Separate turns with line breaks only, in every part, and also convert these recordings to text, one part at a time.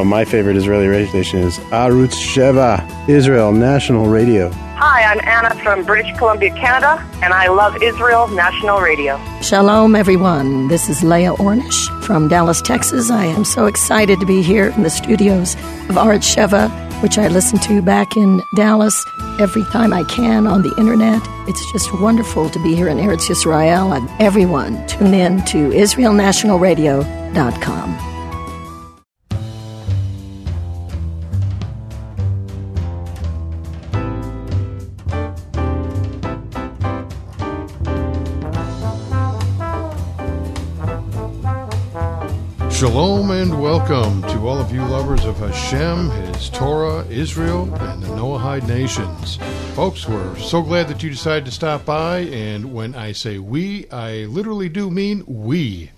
Oh, my favorite Israeli radio station is Arutz Sheva, Israel National Radio.
Hi, I'm Anna from British Columbia, Canada, and I love Israel National Radio.
Shalom, everyone. This is Leah Ornish from Dallas, Texas. I am so excited to be here in the studios of Arutz Sheva, which I listen to back in Dallas every time I can on the internet. It's just wonderful to be here in Eretz Yisrael. And everyone, tune in to IsraelNationalRadio.com.
Shalom and welcome to all of you lovers of Hashem, His Torah, Israel, and the Noahide nations. Folks, we're so glad that you decided to stop by, and when I say we, I literally do mean we.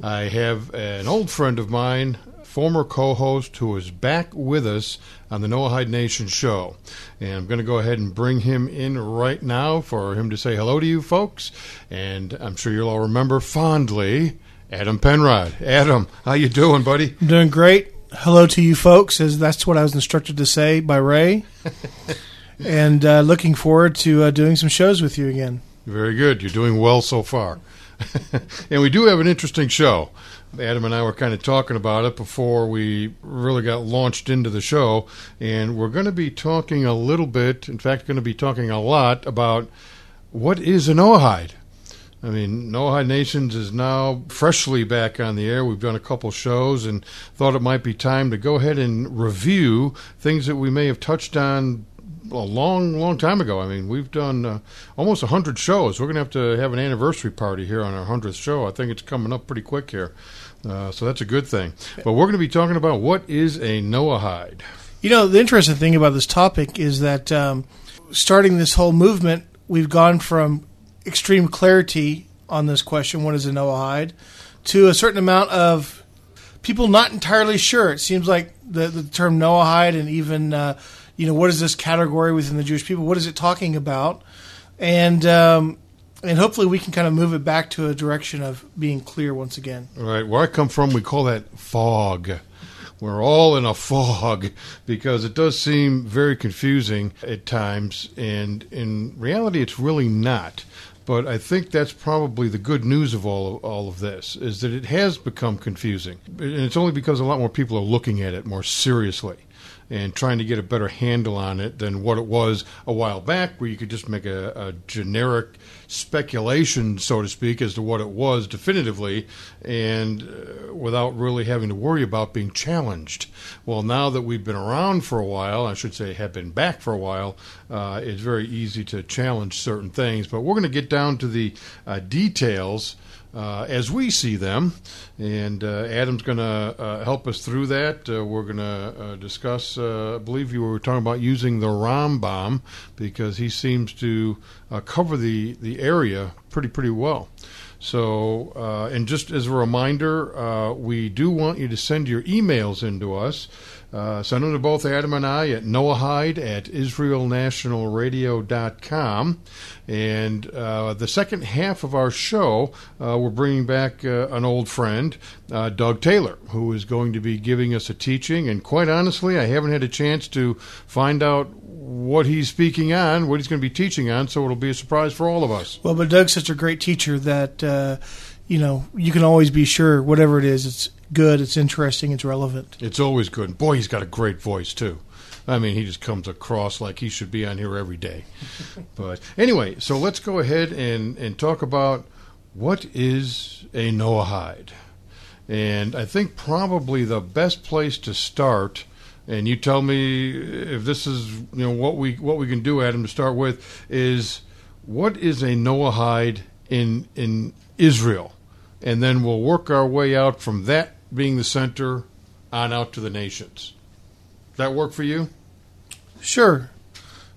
I have an old friend of mine, former co host, who is back with us on the Noahide Nation show. And I'm going to go ahead and bring him in right now for him to say hello to you folks. And I'm sure you'll all remember fondly Adam Penrod. Adam, how you doing, buddy?
I'm doing great. Hello to you folks, as that's what I was instructed to say by Ray. and uh, looking forward to uh, doing some shows with you again.
Very good. You're doing well so far. and we do have an interesting show. Adam and I were kind of talking about it before we really got launched into the show. And we're going to be talking a little bit, in fact, going to be talking a lot about what is an Noahide. I mean, Noahide Nations is now freshly back on the air. We've done a couple shows and thought it might be time to go ahead and review things that we may have touched on a long, long time ago. I mean, we've done uh, almost 100 shows. We're going to have to have an anniversary party here on our 100th show. I think it's coming up pretty quick here. Uh, so that's a good thing. But we're going to be talking about what is a Noahide.
You know, the interesting thing about this topic is that um, starting this whole movement, we've gone from extreme clarity on this question what is a Noahide to a certain amount of people not entirely sure. It seems like the, the term Noahide and even, uh, you know, what is this category within the Jewish people? What is it talking about? And, um, and hopefully we can kind of move it back to a direction of being clear once again.
All right. Where I come from, we call that fog. We're all in a fog because it does seem very confusing at times, and in reality, it's really not. But I think that's probably the good news of all of, all of this is that it has become confusing, and it's only because a lot more people are looking at it more seriously and trying to get a better handle on it than what it was a while back, where you could just make a, a, generic speculation, so to speak, as to what it was definitively, and uh, without really having to worry about being challenged. Well, now that we've been around for a while, I should say have been back for a while, uh, it's very easy to challenge certain things. But we're going to get down to the uh, details uh, as we see them. And uh, Adam's going to uh, help us through that. Uh, we're going to uh, discuss, uh, I believe you were talking about using the Rambam because he seems to cover the, the area pretty, pretty well. So, and just as a reminder, we do want you to send your emails into us. Uh, send them to both Adam and I at Noah Noahide at IsraelNationalRadio.com. And uh, the second half of our show, uh, we're bringing back uh, an old friend, uh, Doug Taylor, who is going to be giving us a teaching. And quite honestly, I haven't had a chance to find out what he's speaking on, what he's going to be teaching on, so it'll be a surprise for all of us.
Well, but Doug's such a great teacher that, uh, you know, you can always be sure, whatever it is, it's good, it's interesting, it's relevant.
It's always good. Boy, he's got a great voice too. I mean, he just comes across like he should be on here every day. but anyway, so let's go ahead and, and talk about what is a Noahide. And I think probably the best place to start, and you tell me if this is you know what we what we can do, Adam, to start with, is what is a Noahide in in Israel, and then we'll work our way out from that being the center on out to the nations. That work for you?
Sure.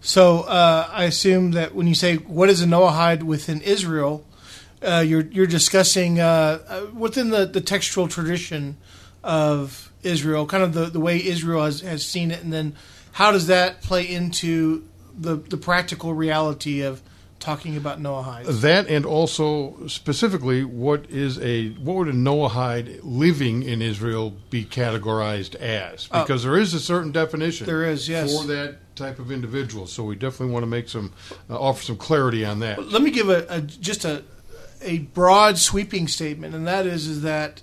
So uh, I assume that when you say what is a Noahide within Israel, uh, you're you're discussing uh, uh, within the, the textual tradition of Israel, kind of the, the way Israel has, has seen it, and then how does that play into the the practical reality of talking about Noahide.
That and also specifically, what is a what would a Noahide living in Israel be categorized as? Because there is a certain definition.
There is, yes.
for that type of individual. So we definitely want to make some uh, offer some clarity on that.
Let me give a, a just a a broad sweeping statement, and that is is that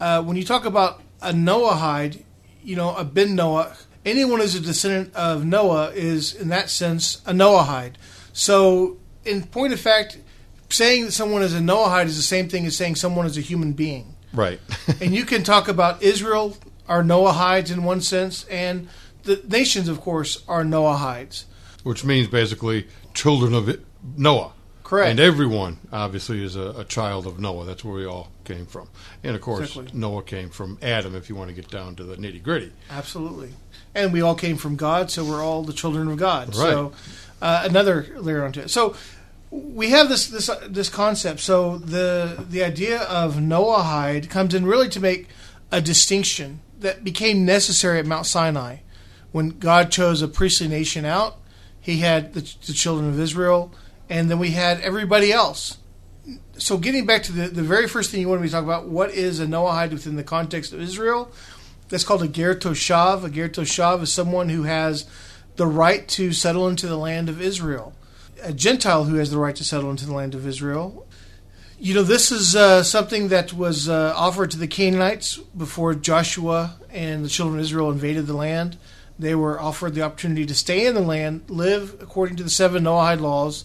uh, when you talk about a Noahide, you know, a Ben Noah, anyone who's a descendant of Noah is in that sense a Noahide. So, in point of fact, saying that someone is a Noahide is the same thing as saying someone is a human being.
Right.
and you can talk about Israel are Noahides in one sense, and the nations, of course, are Noahides.
Which means basically children of Noah.
Correct.
And everyone, obviously, is a, a child of Noah. That's where we all came from. And of course,
Exactly.
Noah came from Adam, if you want to get down to the nitty gritty.
Absolutely. And we all came from God, so we're all the children of God.
Right.
So uh, another layer onto it. So we have this this uh, this concept. So the the idea of Noahide comes in really to make a distinction that became necessary at Mount Sinai when God chose a priestly nation out. He had the, the children of Israel, and then we had everybody else. So getting back to the, the very first thing you wanted me to talk about, what is a Noahide within the context of Israel? That's called a ger toshav. A ger toshav is someone who has the right to settle into the land of Israel. A Gentile who has the right to settle into the land of Israel. You know, this is uh, something that was uh, offered to the Canaanites before Joshua and the children of Israel invaded the land. They were offered the opportunity to stay in the land, live according to the seven Noahide laws,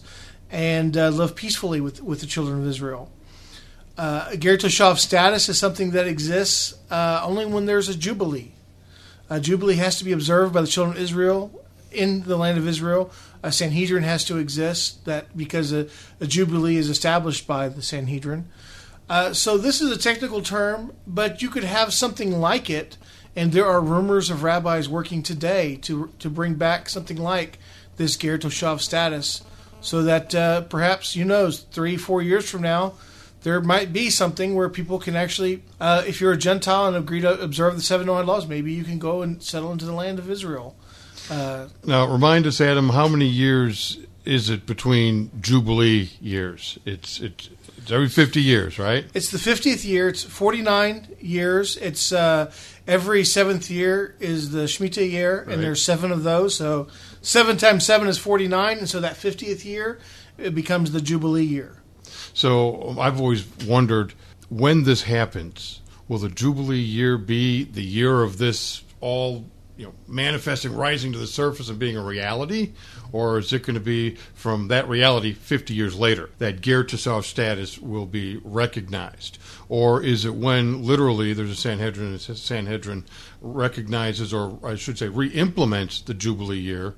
and uh, live peacefully with, with the children of Israel. Uh, Ger status is something that exists uh, only when there's a jubilee. A jubilee has to be observed by the children of Israel in the land of Israel. A Sanhedrin has to exist that because a, a jubilee is established by the Sanhedrin. Uh, so this is a technical term, but you could have something like it, and there are rumors of rabbis working today to to bring back something like this Ger Toshav status, so that uh, perhaps you know three four years from now there might be something where people can actually, uh, if you're a Gentile and agree to observe the seven laws, maybe you can go and settle into the land of Israel. Uh,
Now, remind us, Adam, how many years is it between Jubilee years? It's, it's, it's every 50 years, right?
it's the 50th year. It's 49 years. It's uh, every seventh year is the Shemitah year,
Right.
and there's seven of those. So seven times seven is 49, and so that 50th year it becomes the Jubilee year.
So I've always wondered when this happens, will the Jubilee year be the year of this all you know manifesting, rising to the surface and being a reality, or is it going to be from that reality 50 years later that Ger Toshav status will be recognized, or is it when literally there's a Sanhedrin, and Sanhedrin recognizes, or I should say, re-implements the Jubilee year,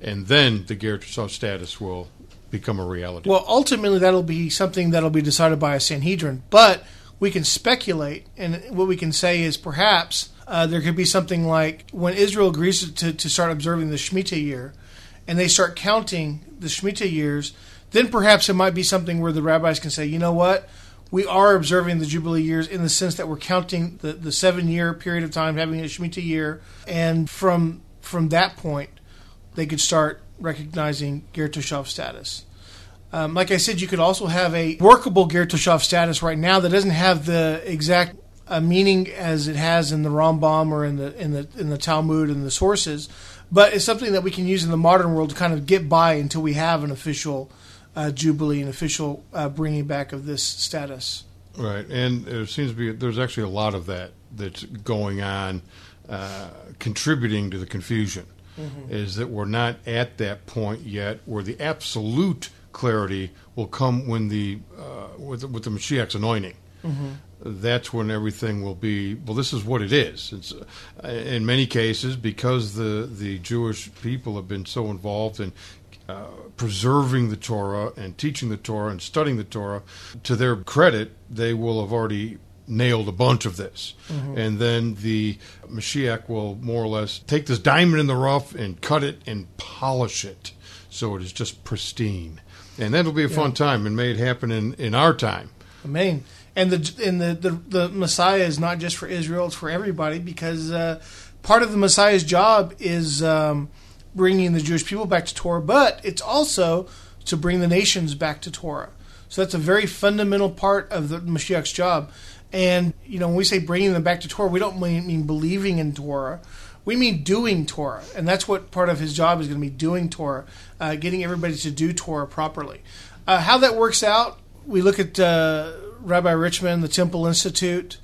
and then the Ger Toshav status will become a reality.
Well, ultimately, that'll be something that'll be decided by a Sanhedrin. But we can speculate, and what we can say is perhaps uh, there could be something like when Israel agrees to, to start observing the Shemitah year, and they start counting the Shemitah years, then perhaps it might be something where the rabbis can say, you know what? We are observing the Jubilee years in the sense that we're counting the, the seven year period of time having a Shemitah year, and from from that point, they could start recognizing Ger Toshav status. Um, like I said, you could also have a workable Ger Toshav status right now that doesn't have the exact uh, meaning as it has in the Rambam or in the in the in the Talmud and the sources, but it's something that we can use in the modern world to kind of get by until we have an official uh, jubilee, an official uh, bringing back of this status.
Right, and there seems to be there's actually a lot of that that's going on, uh, contributing to the confusion. Is that we're not at that point yet where the absolute clarity will come when the uh, with with the Mashiach's anointing. That's when everything will be. Well, this is what it is. It's uh, in many cases because the the Jewish people have been so involved in uh, preserving the Torah and teaching the Torah and studying the Torah. To their credit, they will have already nailed a bunch of this. And then the Mashiach will more or less take this diamond in the rough and cut it and polish it so it is just pristine. And that'll be a fun time, and may it happen in, in our time.
Amen. And the and the, the the Messiah is not just for Israel; it's for everybody because uh, part of the Messiah's job is um, bringing the Jewish people back to Torah, but it's also to bring the nations back to Torah. So that's a very fundamental part of the Mashiach's job. And you know, when we say bringing them back to Torah, we don't mean, mean believing in Torah. We mean doing Torah, and that's what part of his job is going to be doing Torah, uh, getting everybody to do Torah properly. Uh, how that works out, we look at uh, Rabbi Richman, the Temple Institute.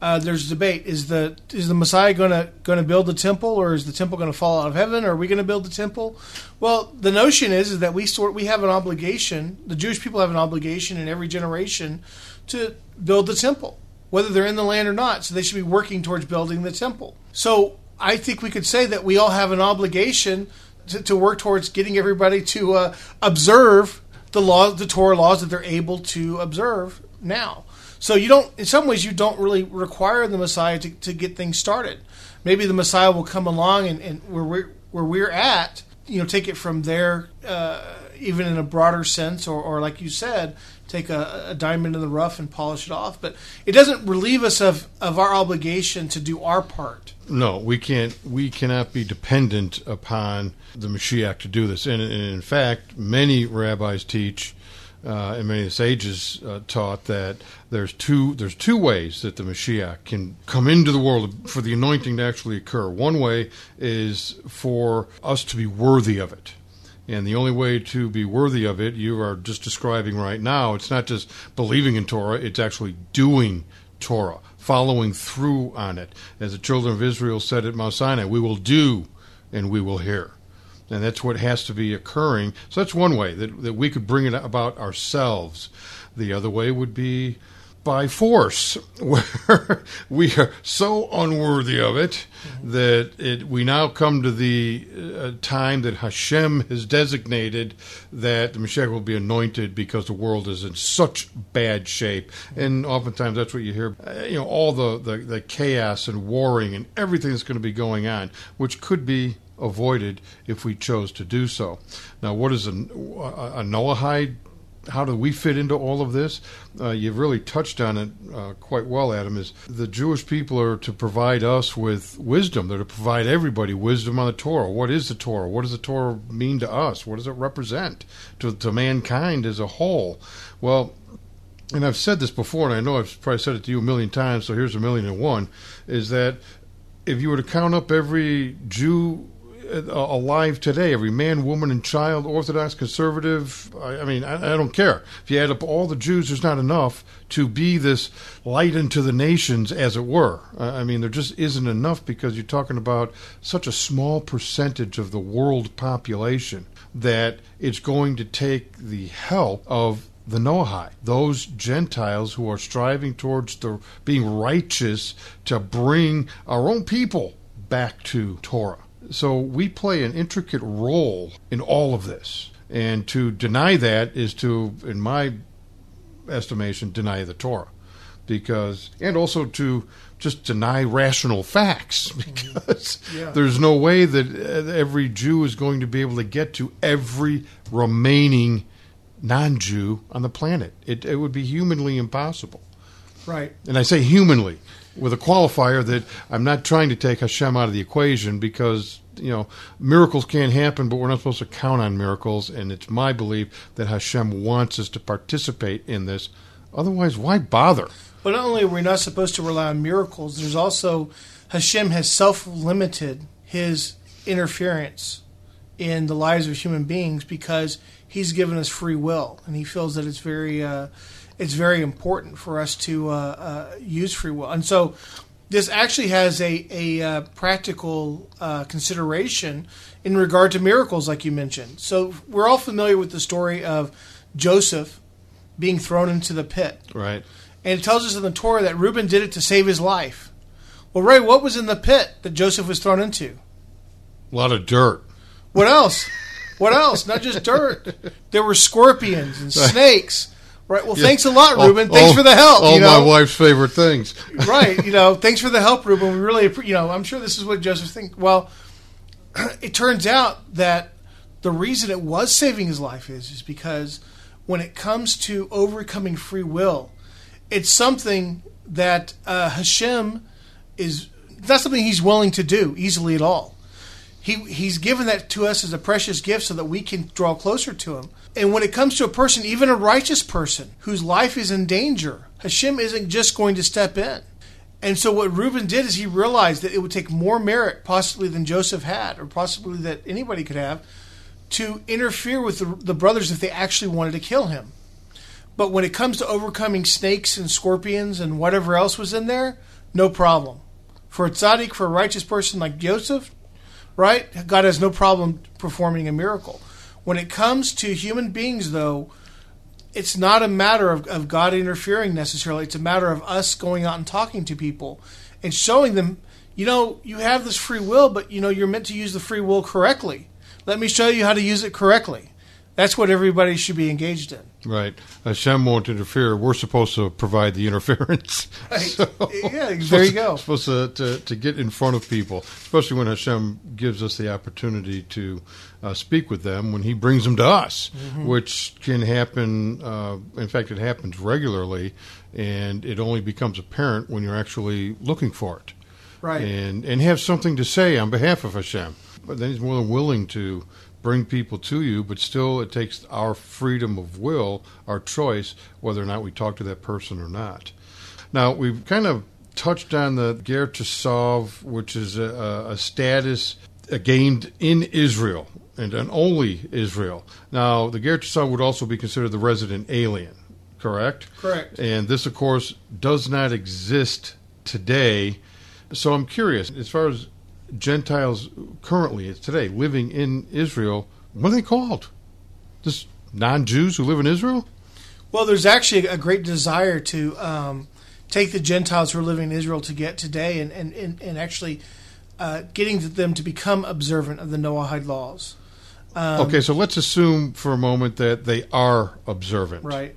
Uh, there's debate: is the is the Messiah going to going to build the temple, or is the temple going to fall out of heaven? Or are we going to build the temple? Well, the notion is is that we sort we have an obligation. The Jewish people have an obligation in every generation to build the temple, whether they're in the land or not. So they should be working towards building the temple. So I think we could say that we all have an obligation to, to work towards getting everybody to uh, observe the laws, the Torah laws that they're able to observe now. So you don't, in some ways, you don't really require the Messiah to, to get things started. Maybe the Messiah will come along and, and where we're where we're at, you know, take it from there, uh, even in a broader sense, or, or like you said, take a, a, diamond in the rough and polish it off. But it doesn't relieve us of, of our obligation to do our part.
No, we can't. We cannot be dependent upon the Mashiach to do this. And, and in fact, many rabbis teach, uh, and many of the sages uh, taught that there's two there's two ways that the Mashiach can come into the world for the anointing to actually occur. One way is for us to be worthy of it. And the only way to be worthy of it, you are just describing right now, it's not just believing in Torah, it's actually doing Torah, following through on it. As the children of Israel said at Mount Sinai, we will do and we will hear. And that's what has to be occurring. So that's one way that, that we could bring it about ourselves. The other way would be by force, where we are so unworthy of it that it, we now come to the uh, time that Hashem has designated that the Mashiach will be anointed because the world is in such bad shape. And oftentimes that's what you hear, uh, you know, all the, the, the chaos and warring and everything that's going to be going on, which could be avoided if we chose to do so. Now, what is a, a Noahide how do we fit into all of this? Uh, you've really touched on it uh, quite well, Adam. Is the Jewish people are to provide us with wisdom? They're to provide everybody wisdom on the Torah. What is the Torah? What does the Torah mean to us? What does it represent to, to mankind as a whole? Well, and I've said this before, and I know I've probably said it to you a million times. So here's a million and one: is that if you were to count up every Jew Uh, alive today. Every man, woman, and child, Orthodox, conservative. I, I mean, I, I, don't care. If you add up all the Jews, there's not enough to be this light into the nations, as it were. I mean, there just isn't enough because you're talking about such a small percentage of the world population that it's going to take the help of the Noahide, those Gentiles who are striving towards the, being righteous to bring our own people back to Torah. So we play an intricate role in all of this. And to deny that is to, in my estimation, deny the Torah. Because, and also to just deny rational facts mm-hmm. because yeah. there's no way that uh, every Jew is going to be able to get to every remaining non Jew on the planet. It, it would be humanly impossible.
Right.
And I say humanly with a qualifier that I'm not trying to take Hashem out of the equation because you know miracles can't happen, but we're not supposed to count on miracles. And it's my belief that Hashem wants us to participate in this. Otherwise, why bother?
But not only are we not supposed to rely on miracles, there's also Hashem has self-limited His interference in the lives of human beings because He's given us free will, and He feels that it's very. Uh, it's very important for us to uh, uh, use free will. And so this actually has a, a uh, practical uh, consideration in regard to miracles, like you mentioned. So we're all familiar with the story of Joseph being thrown into the pit.
Right.
And it tells us in the Torah that Reuben did it to save his life. Well, Ray, what was in the pit that Joseph was thrown into?
A lot of dirt.
What else? what else? Not just dirt. There were scorpions and snakes Right. Well, yeah. thanks a lot, Reuben. All, thanks for the help.
All
you know?
my wife's favorite things.
right. You know, thanks for the help, Reuben. We really, you know, I'm sure this is what Joseph thinks. Well, it turns out that the reason it was saving his life is is because when it comes to overcoming free will, it's something that uh, Hashem is not something he's willing to do easily at all. He he's given that to us as a precious gift so that we can draw closer to him. And when it comes to a person, even a righteous person whose life is in danger, Hashem isn't just going to step in. And so what Reuben did is he realized that it would take more merit possibly than Joseph had, or possibly that anybody could have, to interfere with the, the brothers if they actually wanted to kill him. But when it comes to overcoming snakes and scorpions and whatever else was in there, no problem. For a tzaddik, for a righteous person like Joseph, right? God has no problem performing a miracle. When it comes to human beings, though, it's not a matter of, of God interfering necessarily. It's a matter of us going out and talking to people and showing them, you know, you have this free will, but you know you're meant to use the free will correctly. Let me show you how to use it correctly. That's what everybody should be engaged in.
Right. Uh, Hashem won't interfere. We're supposed to provide the interference.
Right.
So-
Yeah, there you go.
Supposed to, to, to get in front of people, especially when Hashem gives us the opportunity to uh, speak with them when He brings them to us,
Mm-hmm.
which can happen. Uh, in fact, it happens regularly, and it only becomes apparent when you're actually looking for it
Right.
and and have something to say on behalf of Hashem. But then He's more than willing to bring people to you. But still, it takes our freedom of will, our choice, whether or not we talk to that person or not. Now we've kind of touched on the Ger Toshav, which is a, a status gained in Israel and only Israel. Now the Ger would also be considered the resident alien, correct?
Correct.
And this, of course, does not exist today. So I'm curious, as far as Gentiles currently today living in Israel, what are they called? Just non-Jews who live in Israel?
Well, there's actually a great desire to um, take the Gentiles who are living in Israel to get today and, and, and, and actually uh, getting them to become observant of the Noahide laws. Um,
okay, so let's assume for a moment that they are observant,
Right,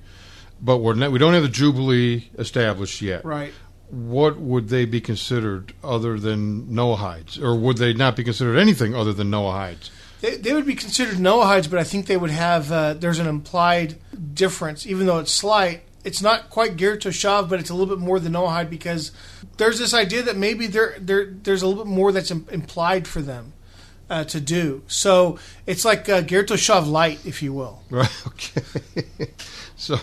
But we're not, we don't have the Jubilee established yet.
right.
What would they be considered other than Noahides, or would they not be considered anything other than Noahides?
They, they would be considered Noahides, but I think they would have, uh, there's an implied difference, even though it's slight. It's not quite Ger Toshav, but it's a little bit more than Noahide because there's this idea that maybe there, there there's a little bit more that's im- implied for them uh, to do. So it's like uh, Gertoshav light, if you will.
Right. Okay. so,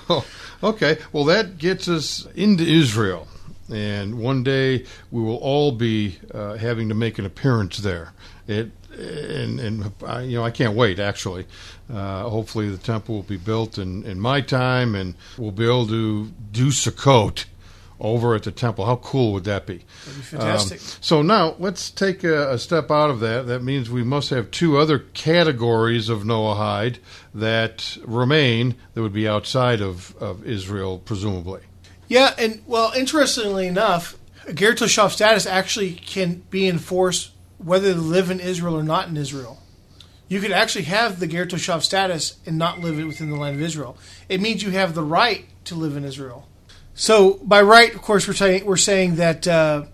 okay. Well, that gets us into Israel, and one day we will all be uh, having to make an appearance there. It and and I, you know I can't wait. Actually, uh, hopefully the temple will be built in in my time, and we'll be able to do Sukkot over at the temple. How cool would that be?
That'd be fantastic.
Um, so now let's take a, a step out of that. That means we must have two other categories of Noahide that remain that would be outside of, of Israel, presumably.
Yeah, and well, interestingly enough, a Ger Toshav status actually can be enforced whether they live in Israel or not in Israel. You could actually have the Ger Toshav status and not live within the land of Israel. It means you have the right to live in Israel. So, by right, of course, we're saying we're saying that uh,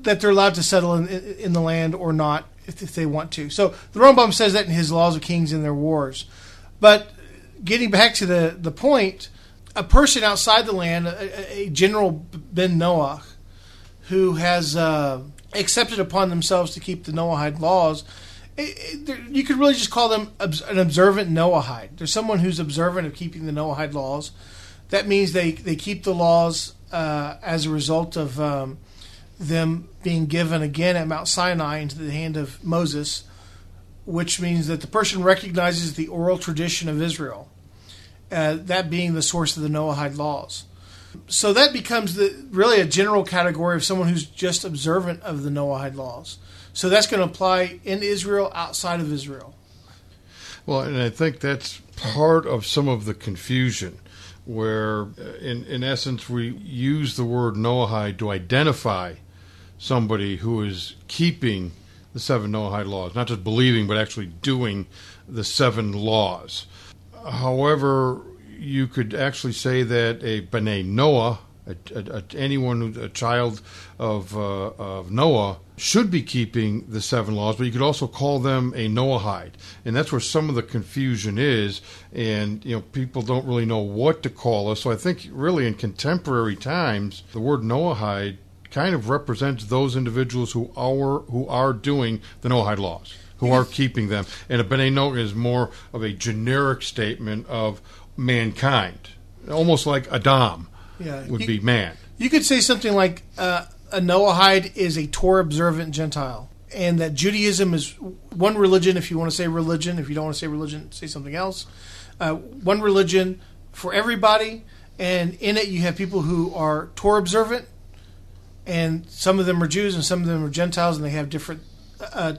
that they're allowed to settle in, in the land or not if, if they want to. So, the Rambam says that in his Laws of Kings and Their Wars. But getting back to the the point, a person outside the land, a, a general ben Noach, who has uh, accepted upon themselves to keep the Noahide laws, it, it, you could really just call them an observant Noahide. There's someone who's observant of keeping the Noahide laws. That means they, they keep the laws uh, as a result of um, them being given again at Mount Sinai into the hand of Moses, which means that the person recognizes the oral tradition of Israel, uh, that being the source of the Noahide laws. So that becomes the really a general category of someone who's just observant of the Noahide laws. So that's going to apply in Israel, outside of Israel.
Well, and I think that's part of some of the confusion, where uh, in in essence we use the word Noahide to identify somebody who is keeping the seven Noahide laws, not just believing but actually doing the seven laws. However, you could actually say that a B'nai Noah, a, a, a, anyone, a child of, uh, of Noah, should be keeping the seven laws, but you could also call them a Noahide. And that's where some of the confusion is. And, you know, people don't really know what to call us. So I think really in contemporary times, the word Noahide kind of represents those individuals who are, who are doing the Noahide laws. who are keeping them. And a B'nai Noach is more of a generic statement of mankind, almost like Adam
Yeah.
would
You-
be man.
You could say something like uh, a Noahide is a Torah observant Gentile, and that Judaism is one religion. If you want to say religion, if you don't want to say religion, say something else. Uh, one religion for everybody, and in it you have people who are Torah observant, and some of them are Jews and some of them are Gentiles, and they have different uh,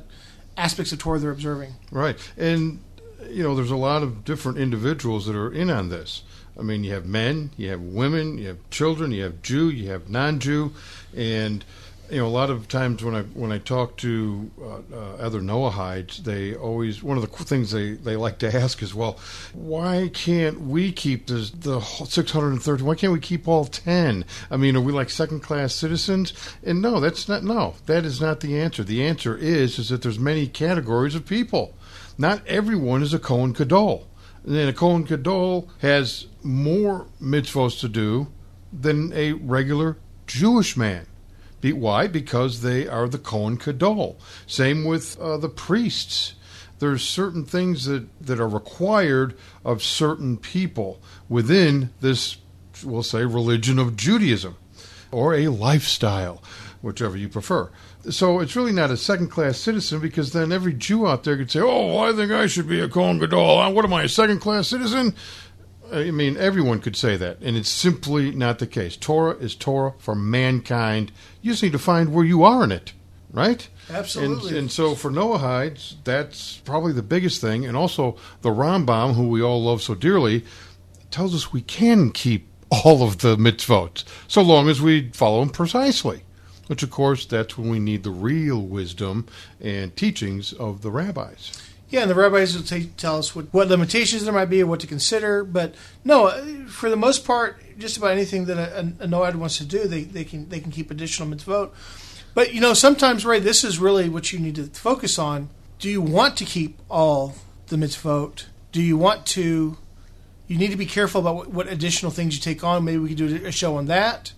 aspects of Torah they're observing.
Right. And, you know, there's a lot of different individuals that are in on this. I mean, you have men, you have women, you have children, you have Jew, you have non-Jew, and you know, a lot of times when I when I talk to uh, uh, other Noahides, they always one of the things they, they like to ask is, well, why can't we keep this, the whole 630? Why can't we keep all 10? I mean, are we like second class citizens? And no, that's not. No, that is not the answer. The answer is is that there's many categories of people. Not everyone is a Kohen Gadol. And then a Kohen Gadol has more mitzvahs to do than a regular Jewish man. Be- Why? Because they are the Kohen Gadol. Same with uh, the priests. There's certain things that, that are required of certain people within this, we'll say, religion of Judaism or a lifestyle, whichever you prefer. So it's really not a second class citizen because then every Jew out there could say, oh, I think I should be a Kohen Gadol. What am I, a second class citizen? I mean, everyone could say that, and it's simply not the case. Torah is Torah for mankind. You just need to find where you are in it, right?
Absolutely.
And, and so for Noahides, that's probably the biggest thing. And also the Rambam, who we all love so dearly, tells us we can keep all of the mitzvot so long as we follow them precisely. Which, of course, that's when we need the real wisdom and teachings of the rabbis.
Yeah, and the rabbis will t- tell us what, what limitations there might be or what to consider. But no, uh, for the most part, just about anything that a, a Noahide wants to do, they, they can they can keep additional mitzvot. But you know, sometimes, Ray, this is really what you need to focus on. Do you want to keep all the mitzvot? Do you want to? You need to be careful about what, what additional things you take on. Maybe we could do a show on that.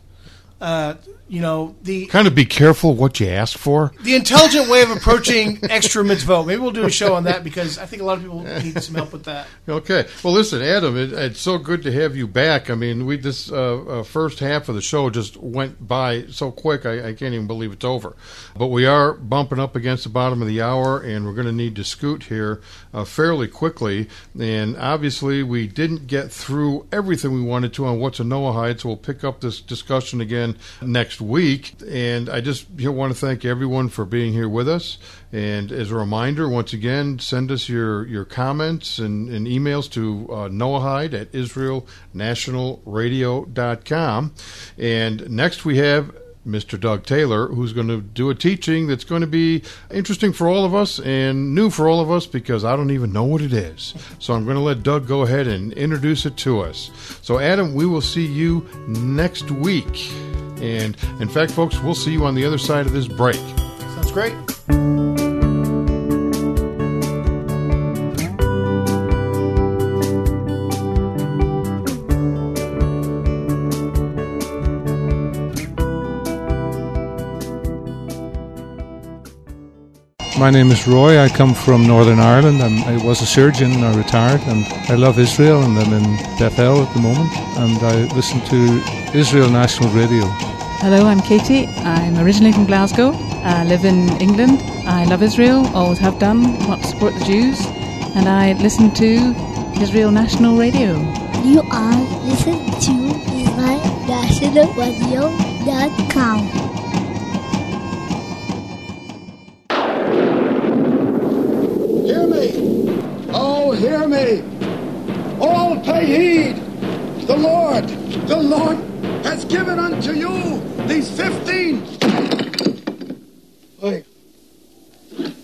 Uh, you know, the
Kind of be careful what you ask for.
the intelligent way of approaching extra mitzvot. Maybe we'll do a show on that because I think a lot of people need some help with that.
Okay. Well, listen, Adam, it, it's so good to have you back. I mean, we this uh, uh, first half of the show just went by so quick. I, I can't even believe it's over. But we are bumping up against the bottom of the hour, and we're going to need to scoot here uh, fairly quickly. And obviously, we didn't get through everything we wanted to on what's a Noahide, so we'll pick up this discussion again next week. And I just want to thank everyone for being here with us. And as a reminder, once again, send us your, your comments and, and emails to uh, Noahide at IsraelNationalRadio.com. And next we have Mr. Doug Taylor, who's going to do a teaching that's going to be interesting for all of us and new for all of us because I don't even know what it is. So I'm going to let Doug go ahead and introduce it to us. So, Adam, we will see you next week. And in fact, folks, we'll see you on the other side of this break.
Sounds great.
My name is Roy. I come from Northern Ireland. I'm, I was a surgeon. I retired, and I love Israel. And I'm in Bethel at the moment, and I listen to Israel National Radio.
Hello, I'm Katie. I'm originally from Glasgow. I live in England. I love Israel, always have done, want to support the Jews, and I listen to Israel National Radio.
You are listening to IsraelNationalRadio.com.
Hear All pay heed! The Lord, the Lord has given unto you these fifteen, wait,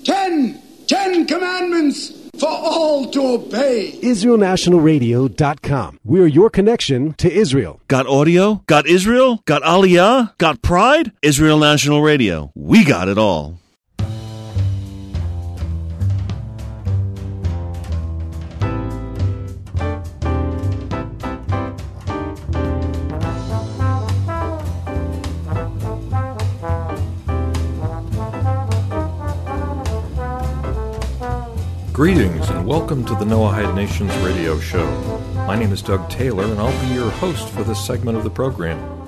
ten, ten commandments for all to obey.
IsraelNationalRadio.com. We're your connection to Israel.
Got audio? Got Israel? Got Aliyah? Got pride? Israel National Radio. We got it all.
Greetings and welcome to the Noahide Nations radio show. My name is Doug Taylor and I'll be your host for this segment of the program.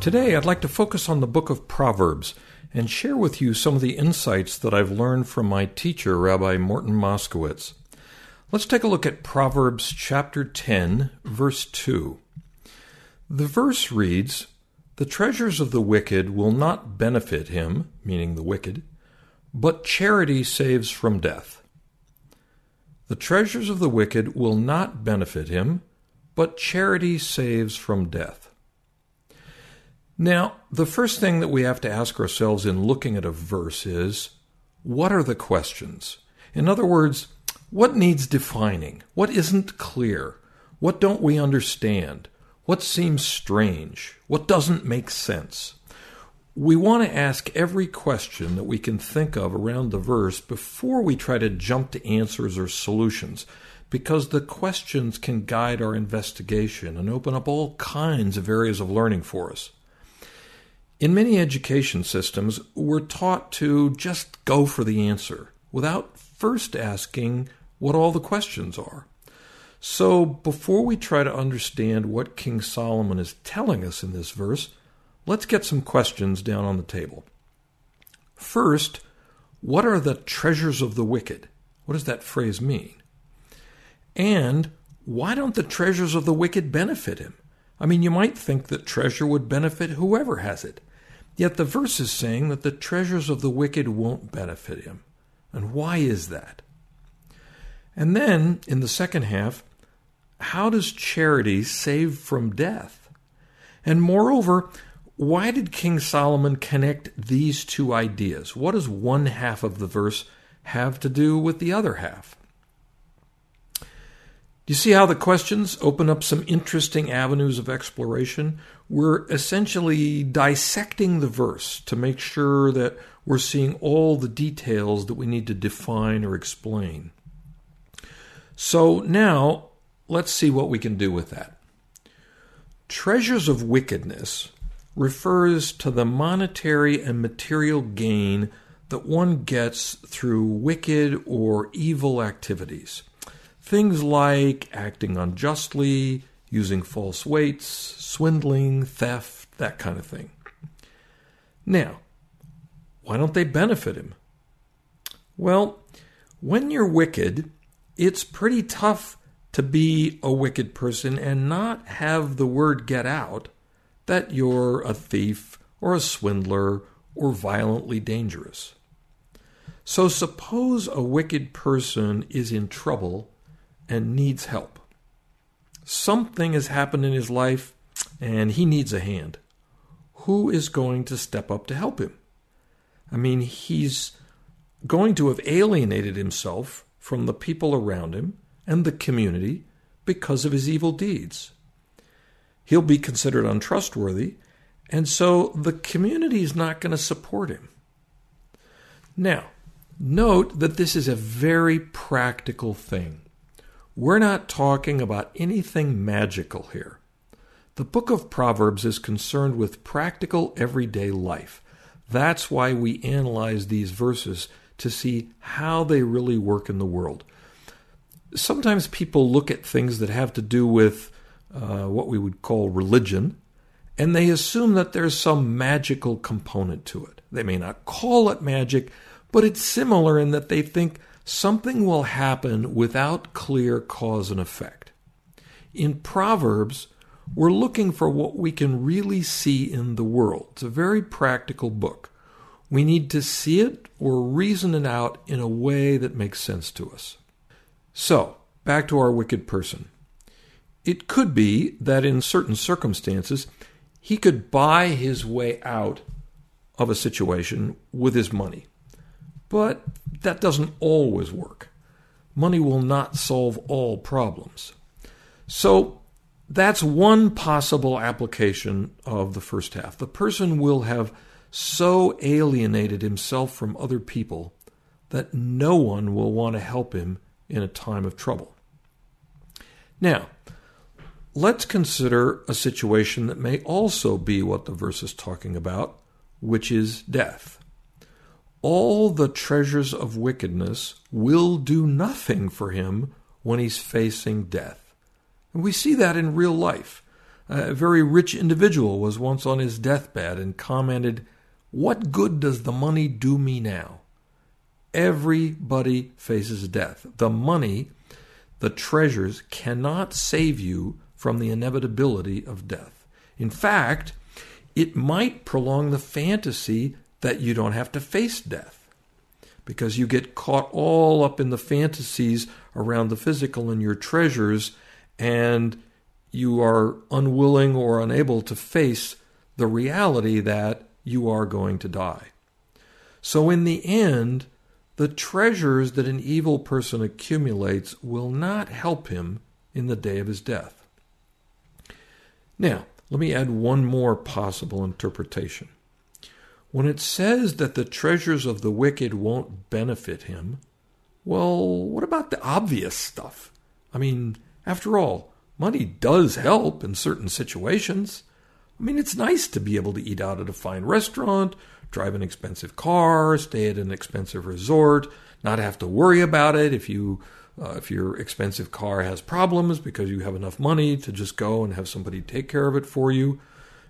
Today I'd like to focus on the book of Proverbs and share with you some of the insights that I've learned from my teacher, Rabbi Morton Moskowitz. Let's take a look at Proverbs chapter 10, verse 2. The verse reads, The treasures of the wicked will not benefit him, meaning the wicked, but charity saves from death. The treasures of the wicked will not benefit him, but charity saves from death. Now, the first thing that we have to ask ourselves in looking at a verse is what are the questions? In other words, what needs defining? What isn't clear? What don't we understand? What seems strange? What doesn't make sense? We want to ask every question that we can think of around the verse before we try to jump to answers or solutions, because the questions can guide our investigation and open up all kinds of areas of learning for us. In many education systems, we're taught to just go for the answer without first asking what all the questions are. So, before we try to understand what King Solomon is telling us in this verse, let's get some questions down on the table. First, what are the treasures of the wicked? What does that phrase mean? And why don't the treasures of the wicked benefit him? I mean, you might think that treasure would benefit whoever has it. Yet the verse is saying that the treasures of the wicked won't benefit him. And why is that? And then, in the second half, how does charity save from death? And moreover, why did King Solomon connect these two ideas? What does one half of the verse have to do with the other half? Do you see how the questions open up some interesting avenues of exploration? We're essentially dissecting the verse to make sure that we're seeing all the details that we need to define or explain. So now, let's see what we can do with that. Treasures of wickedness refers to the monetary and material gain that one gets through wicked or evil activities. Things like acting unjustly, using false weights, swindling, theft, that kind of thing. Now, why don't they benefit him? Well, when you're wicked, it's pretty tough to be a wicked person and not have the word get out that you're a thief or a swindler or violently dangerous. So suppose a wicked person is in trouble and needs help. Something has happened in his life and he needs a hand. Who is going to step up to help him? I mean, he's going to have alienated himself from the people around him and the community because of his evil deeds. He'll be considered untrustworthy, and so the community is not going to support him. Now, note that this is a very practical thing. We're not talking about anything magical here. The book of Proverbs is concerned with practical everyday life. That's why we analyze these verses to see how they really work in the world. Sometimes people look at things that have to do with uh, what we would call religion, and they assume that there's some magical component to it. They may not call it magic, but it's similar in that they think something will happen without clear cause and effect. In Proverbs, we're looking for what we can really see in the world. It's a very practical book. We need to see it or reason it out in a way that makes sense to us. So, back to our wicked person. It could be that in certain circumstances, he could buy his way out of a situation with his money. But that doesn't always work. Money will not solve all problems. So that's one possible application of the first half. The person will have so alienated himself from other people that no one will want to help him in a time of trouble. Now, let's consider a situation that may also be what the verse is talking about, which is death. all the treasures of wickedness will do nothing for him when he's facing death. And we see that in real life. A very rich individual was once on his deathbed and commented, What good does the money do me now? Everybody faces death. The money, the treasures, cannot save you from the inevitability of death. In fact, it might prolong the fantasy that you don't have to face death because you get caught all up in the fantasies around the physical and your treasures, and you are unwilling or unable to face the reality that you are going to die. So, in the end, the treasures that an evil person accumulates will not help him in the day of his death. Now, let me add one more possible interpretation. When it says that the treasures of the wicked won't benefit him, well, what about the obvious stuff? I mean, after all, money does help in certain situations. I mean, it's nice to be able to eat out at a fine restaurant, drive an expensive car, stay at an expensive resort, not have to worry about it if you uh, if your expensive car has problems because you have enough money to just go and have somebody take care of it for you.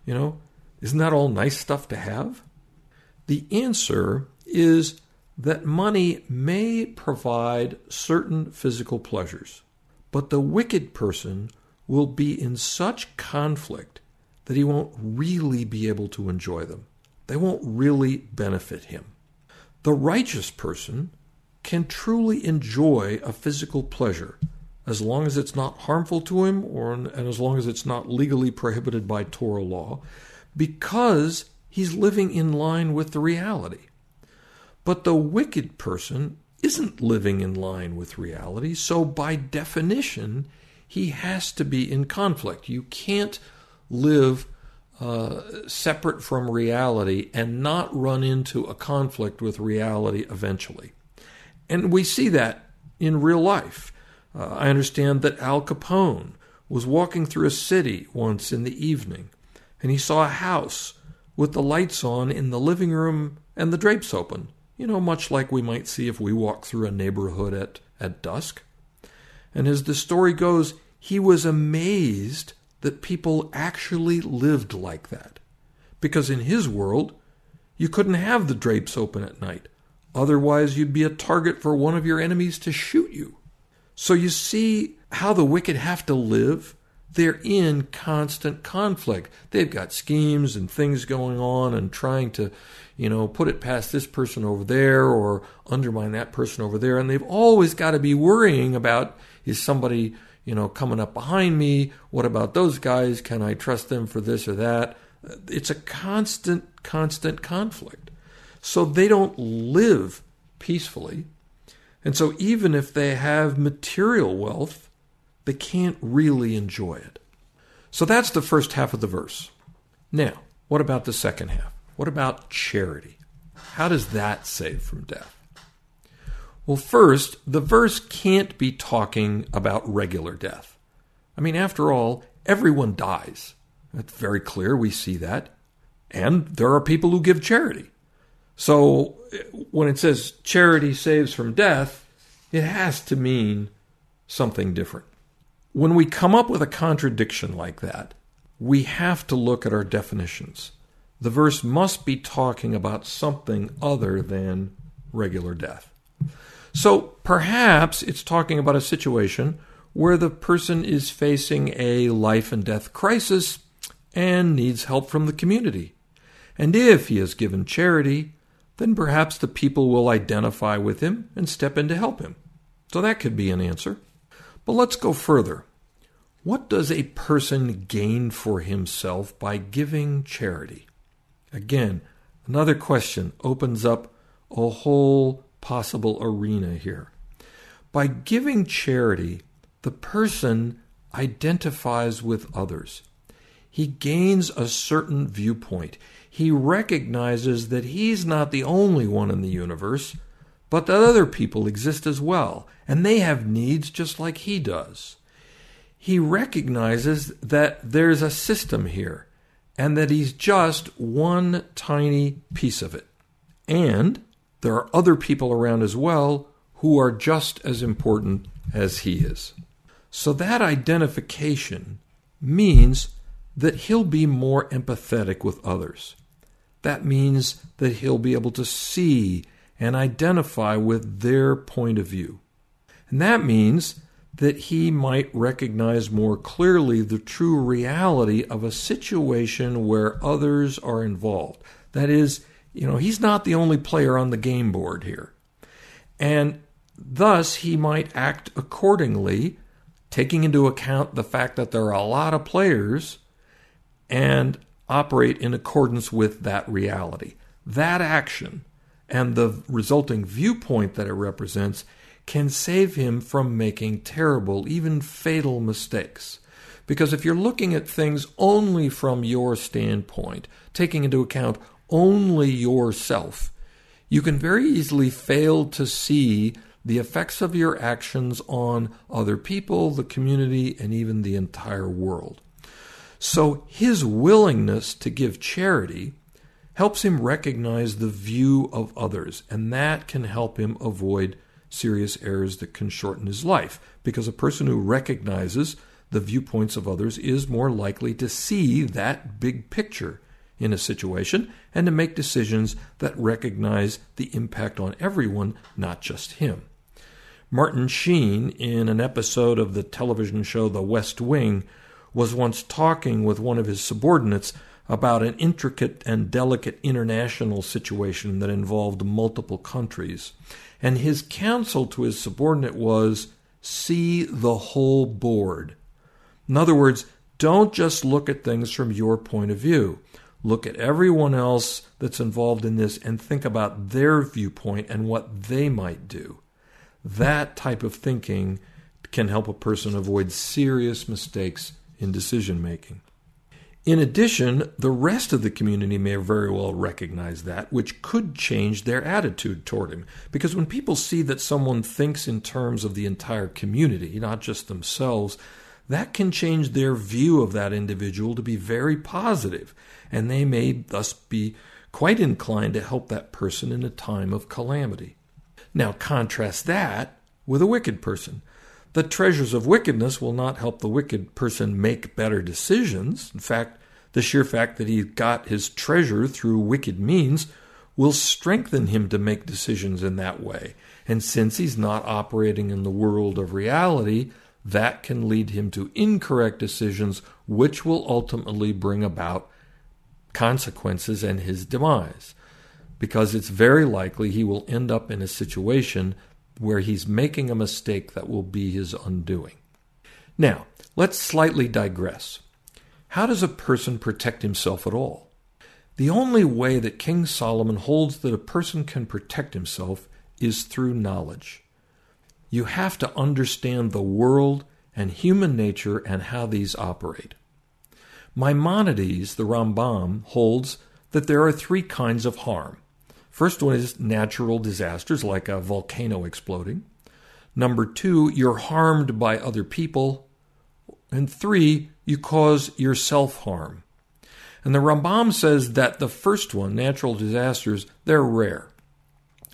You know, isn't that all nice stuff to have? The answer is that money may provide certain physical pleasures, but the wicked person will be in such conflict that he won't really be able to enjoy them. They won't really benefit him. The righteous person can truly enjoy a physical pleasure as long as it's not harmful to him or and as long as it's not legally prohibited by Torah law because he's living in line with the reality. But the wicked person isn't living in line with reality, so by definition, he has to be in conflict. You can't live uh, separate from reality and not run into a conflict with reality eventually. And we see that in real life. Uh, I understand that Al Capone was walking through a city once in the evening, and he saw a house with the lights on in the living room and the drapes open, you know, much like we might see if we walk through a neighborhood at, at dusk. And as the story goes, he was amazed that people actually lived like that. Because in his world, you couldn't have the drapes open at night. Otherwise, you'd be a target for one of your enemies to shoot you. So you see how the wicked have to live? They're in constant conflict. They've got schemes and things going on and trying to, you know, put it past this person over there or undermine that person over there. And they've always got to be worrying about is somebody, you know, coming up behind me? What about those guys? Can I trust them for this or that? It's a constant, constant conflict. So they don't live peacefully. And so even if they have material wealth, they can't really enjoy it. So that's the first half of the verse. Now, what about the second half? What about charity? How does that save from death? Well, first, the verse can't be talking about regular death. I mean, after all, everyone dies. That's very clear. We see that. And there are people who give charity. So when it says charity saves from death, it has to mean something different. When we come up with a contradiction like that, we have to look at our definitions. The verse must be talking about something other than regular death. So perhaps it's talking about a situation where the person is facing a life and death crisis and needs help from the community. And if he has given charity, then perhaps the people will identify with him and step in to help him. So that could be an answer. But let's go further. What does a person gain for himself by giving charity? Again, another question opens up a whole possible arena here. By giving charity, the person identifies with others. He gains a certain viewpoint. He recognizes that he's not the only one in the universe, but that other people exist as well, and they have needs just like he does. He recognizes that there's a system here and that he's just one tiny piece of it. And there are other people around as well who are just as important as he is. So that identification means that he'll be more empathetic with others. That means that he'll be able to see and identify with their point of view. And that means that he might recognize more clearly the true reality of a situation where others are involved. That is, you know, he's not the only player on the game board here. And thus, he might act accordingly, taking into account the fact that there are a lot of players and operate in accordance with that reality. That action and the resulting viewpoint that it represents can save him from making terrible, even fatal mistakes. Because if you're looking at things only from your standpoint, taking into account only yourself, you can very easily fail to see the effects of your actions on other people, the community, and even the entire world. So his willingness to give charity helps him recognize the view of others, and that can help him avoid serious errors that can shorten his life. Because a person who recognizes the viewpoints of others is more likely to see that big picture in a situation and to make decisions that recognize the impact on everyone, not just him. Martin Sheen, in an episode of the television show The West Wing, was once talking with one of his subordinates about an intricate and delicate international situation that involved multiple countries. And his counsel to his subordinate was see the whole board. In other words, don't just look at things from your point of view. Look at everyone else that's involved in this and think about their viewpoint and what they might do. That type of thinking can help a person avoid serious mistakes in decision making. In addition, the rest of the community may very well recognize that, which could change their attitude toward him. Because when people see that someone thinks in terms of the entire community, not just themselves, that can change their view of that individual to be very positive, and they may thus be quite inclined to help that person in a time of calamity. Now, contrast that with a wicked person. The treasures of wickedness will not help the wicked person make better decisions. In fact, the sheer fact that he got his treasure through wicked means will strengthen him to make decisions in that way. And since he's not operating in the world of reality, that can lead him to incorrect decisions, which will ultimately bring about consequences and his demise. Because it's very likely he will end up in a situation where he's making a mistake that will be his undoing. Now, let's slightly digress. How does a person protect himself at all? The only way that King Solomon holds that a person can protect himself is through knowledge. You have to understand the world and human nature and how these operate. Maimonides, the Rambam, holds that there are three kinds of harm First one is natural disasters like a volcano exploding. Number two, you're harmed by other people. And three, you cause yourself harm. And the Rambam says that the first one, natural disasters, they're rare.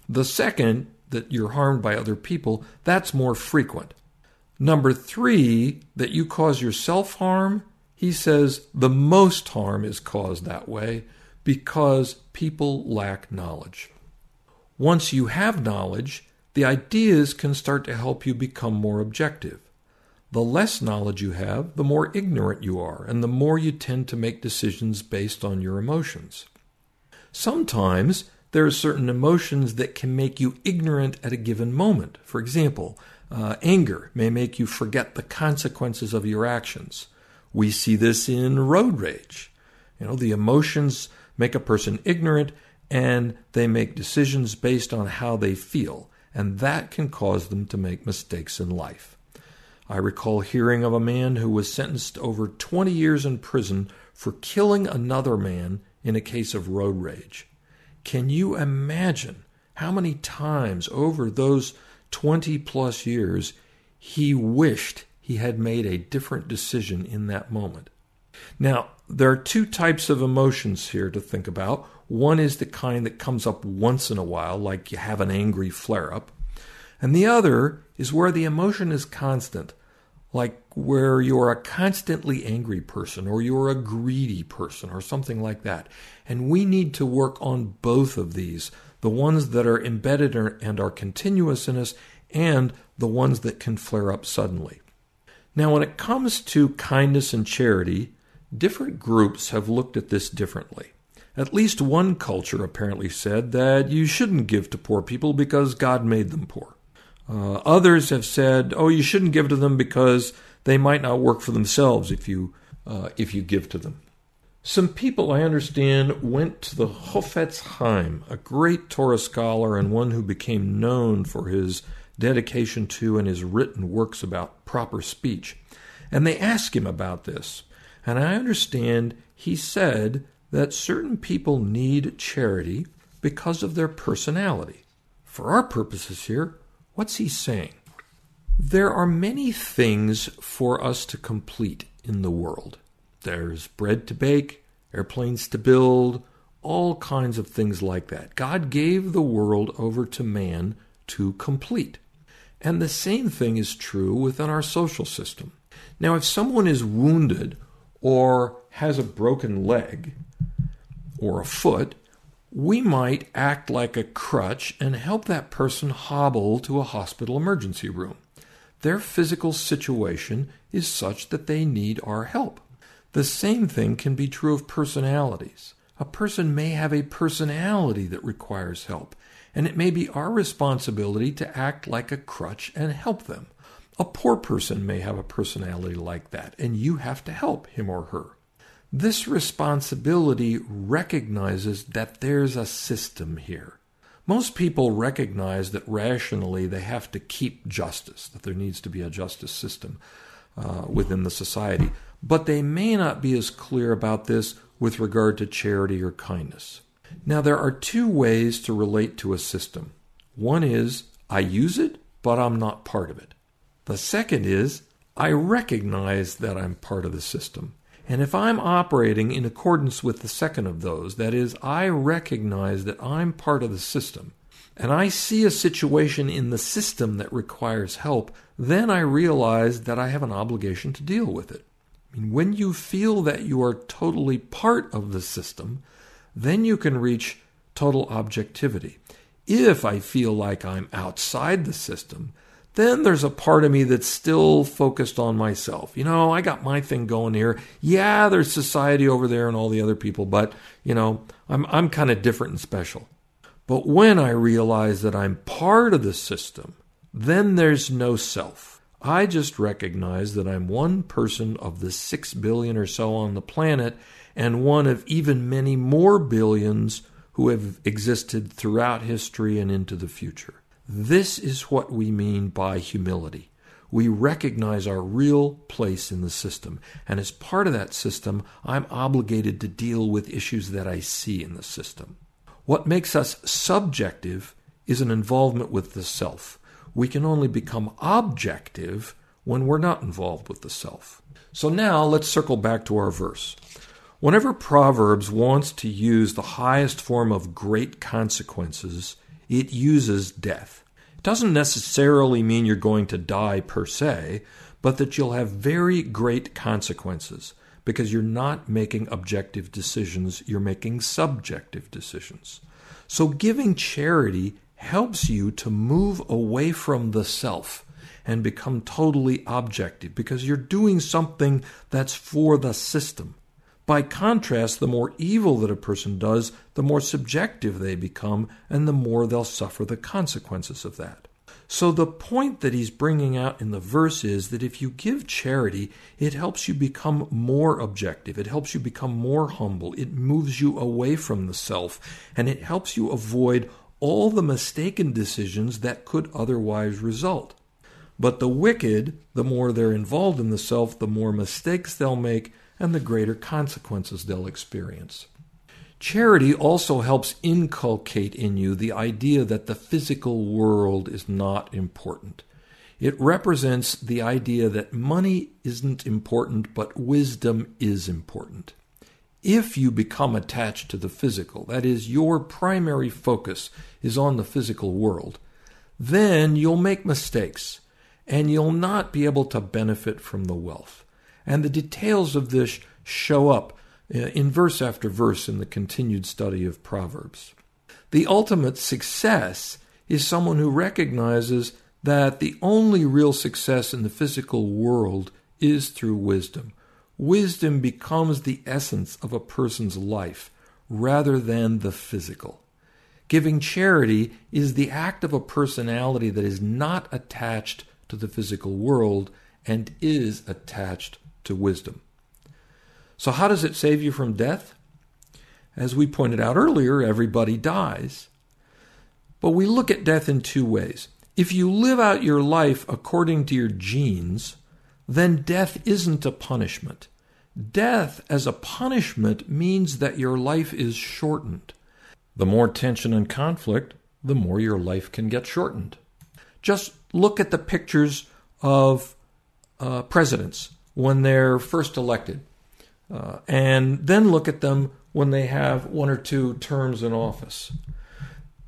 The second, that you're harmed by other people, that's more frequent. Number three, that you cause yourself harm, he says the most harm is caused that way because people lack knowledge. Once you have knowledge, the ideas can start to help you become more objective. The less knowledge you have, the more ignorant you are, and the more you tend to make decisions based on your emotions. Sometimes there are certain emotions that can make you ignorant at a given moment. For example, uh, anger may make you forget the consequences of your actions. We see this in road rage. You know, the emotions make a person ignorant and they make decisions based on how they feel, and that can cause them to make mistakes in life. I recall hearing of a man who was sentenced over 20 years in prison for killing another man in a case of road rage. Can you imagine how many times over those 20 plus years he wished he had made a different decision in that moment? Now, there are two types of emotions here to think about. One is the kind that comes up once in a while, like you have an angry flare up. And the other is where the emotion is constant, like where you're a constantly angry person or you're a greedy person or something like that. And we need to work on both of these the ones that are embedded and are continuous in us, and the ones that can flare up suddenly. Now, when it comes to kindness and charity, different groups have looked at this differently. At least one culture apparently said that you shouldn't give to poor people because God made them poor. Uh, others have said, oh, you shouldn't give to them because they might not work for themselves if you uh, if you give to them. Some people, I understand, went to the Chofetz Chaim, a great Torah scholar and one who became known for his dedication to and his written works about proper speech, and they asked him about this. And I understand he said that certain people need charity because of their personality. For our purposes here, What's he saying? There are many things for us to complete in the world. There's bread to bake, airplanes to build, all kinds of things like that. God gave the world over to man to complete. And the same thing is true within our social system. Now, if someone is wounded or has a broken leg or a foot, we might act like a crutch and help that person hobble to a hospital emergency room. Their physical situation is such that they need our help. The same thing can be true of personalities. A person may have a personality that requires help, and it may be our responsibility to act like a crutch and help them. A poor person may have a personality like that, and you have to help him or her. This responsibility recognizes that there's a system here. Most people recognize that rationally they have to keep justice, that there needs to be a justice system uh, within the society, but they may not be as clear about this with regard to charity or kindness. Now, there are two ways to relate to a system. One is, I use it, but I'm not part of it. The second is, I recognize that I'm part of the system. And if I'm operating in accordance with the second of those, that is, I recognize that I'm part of the system, and I see a situation in the system that requires help, then I realize that I have an obligation to deal with it. When you feel that you are totally part of the system, then you can reach total objectivity. If I feel like I'm outside the system, then there's a part of me that's still focused on myself. You know, I got my thing going here. Yeah, there's society over there and all the other people, but, you know, I'm, I'm kind of different and special. But when I realize that I'm part of the system, then there's no self. I just recognize that I'm one person of the six billion or so on the planet and one of even many more billions who have existed throughout history and into the future. This is what we mean by humility. We recognize our real place in the system, and as part of that system, I'm obligated to deal with issues that I see in the system. What makes us subjective is an involvement with the self. We can only become objective when we're not involved with the self. So now let's circle back to our verse. Whenever Proverbs wants to use the highest form of great consequences, it uses death. It doesn't necessarily mean you're going to die per se, but that you'll have very great consequences because you're not making objective decisions, you're making subjective decisions. So giving charity helps you to move away from the self and become totally objective because you're doing something that's for the system. By contrast, the more evil that a person does, the more subjective they become, and the more they'll suffer the consequences of that. So, the point that he's bringing out in the verse is that if you give charity, it helps you become more objective. It helps you become more humble. It moves you away from the self, and it helps you avoid all the mistaken decisions that could otherwise result. But the wicked, the more they're involved in the self, the more mistakes they'll make, and the greater consequences they'll experience. Charity also helps inculcate in you the idea that the physical world is not important. It represents the idea that money isn't important, but wisdom is important. If you become attached to the physical, that is, your primary focus is on the physical world, then you'll make mistakes and you'll not be able to benefit from the wealth. And the details of this show up uh, in verse after verse in the continued study of Proverbs. The ultimate success is someone who recognizes that the only real success in the physical world is through wisdom. Wisdom becomes the essence of a person's life rather than the physical. Giving charity is the act of a personality that is not attached to the physical world and is attached to wisdom. So, how does it save you from death? As we pointed out earlier, everybody dies. But we look at death in two ways. If you live out your life according to your genes, then death isn't a punishment. Death as a punishment means that your life is shortened. The more tension and conflict, the more your life can get shortened. Just look at the pictures of uh, presidents when they're first elected, uh, and then look at them when they have one or two terms in office.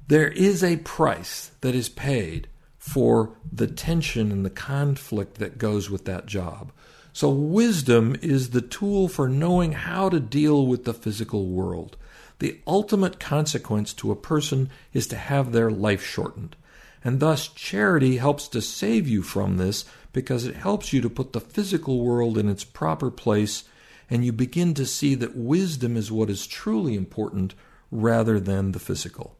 There is a price that is paid for the tension and the conflict that goes with that job. So, wisdom is the tool for knowing how to deal with the physical world. The ultimate consequence to a person is to have their life shortened. And thus, charity helps to save you from this because it helps you to put the physical world in its proper place, and you begin to see that wisdom is what is truly important rather than the physical.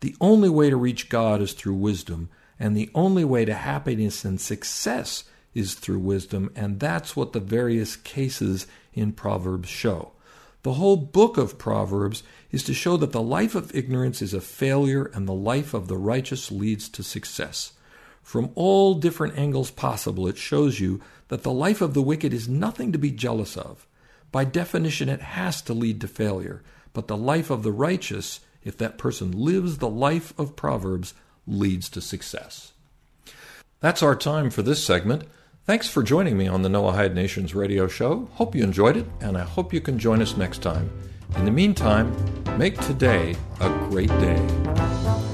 The only way to reach God is through wisdom, and the only way to happiness and success is through wisdom, and that's what the various cases in Proverbs show. The whole book of Proverbs is to show that the life of ignorance is a failure and the life of the righteous leads to success. From all different angles possible, it shows you that the life of the wicked is nothing to be jealous of. By definition, it has to lead to failure. But the life of the righteous, if that person lives the life of Proverbs, leads to success. That's our time for this segment. Thanks for joining me on the Noahide Nations radio show. Hope you enjoyed it, and I hope you can join us next time. In the meantime, make today a great day.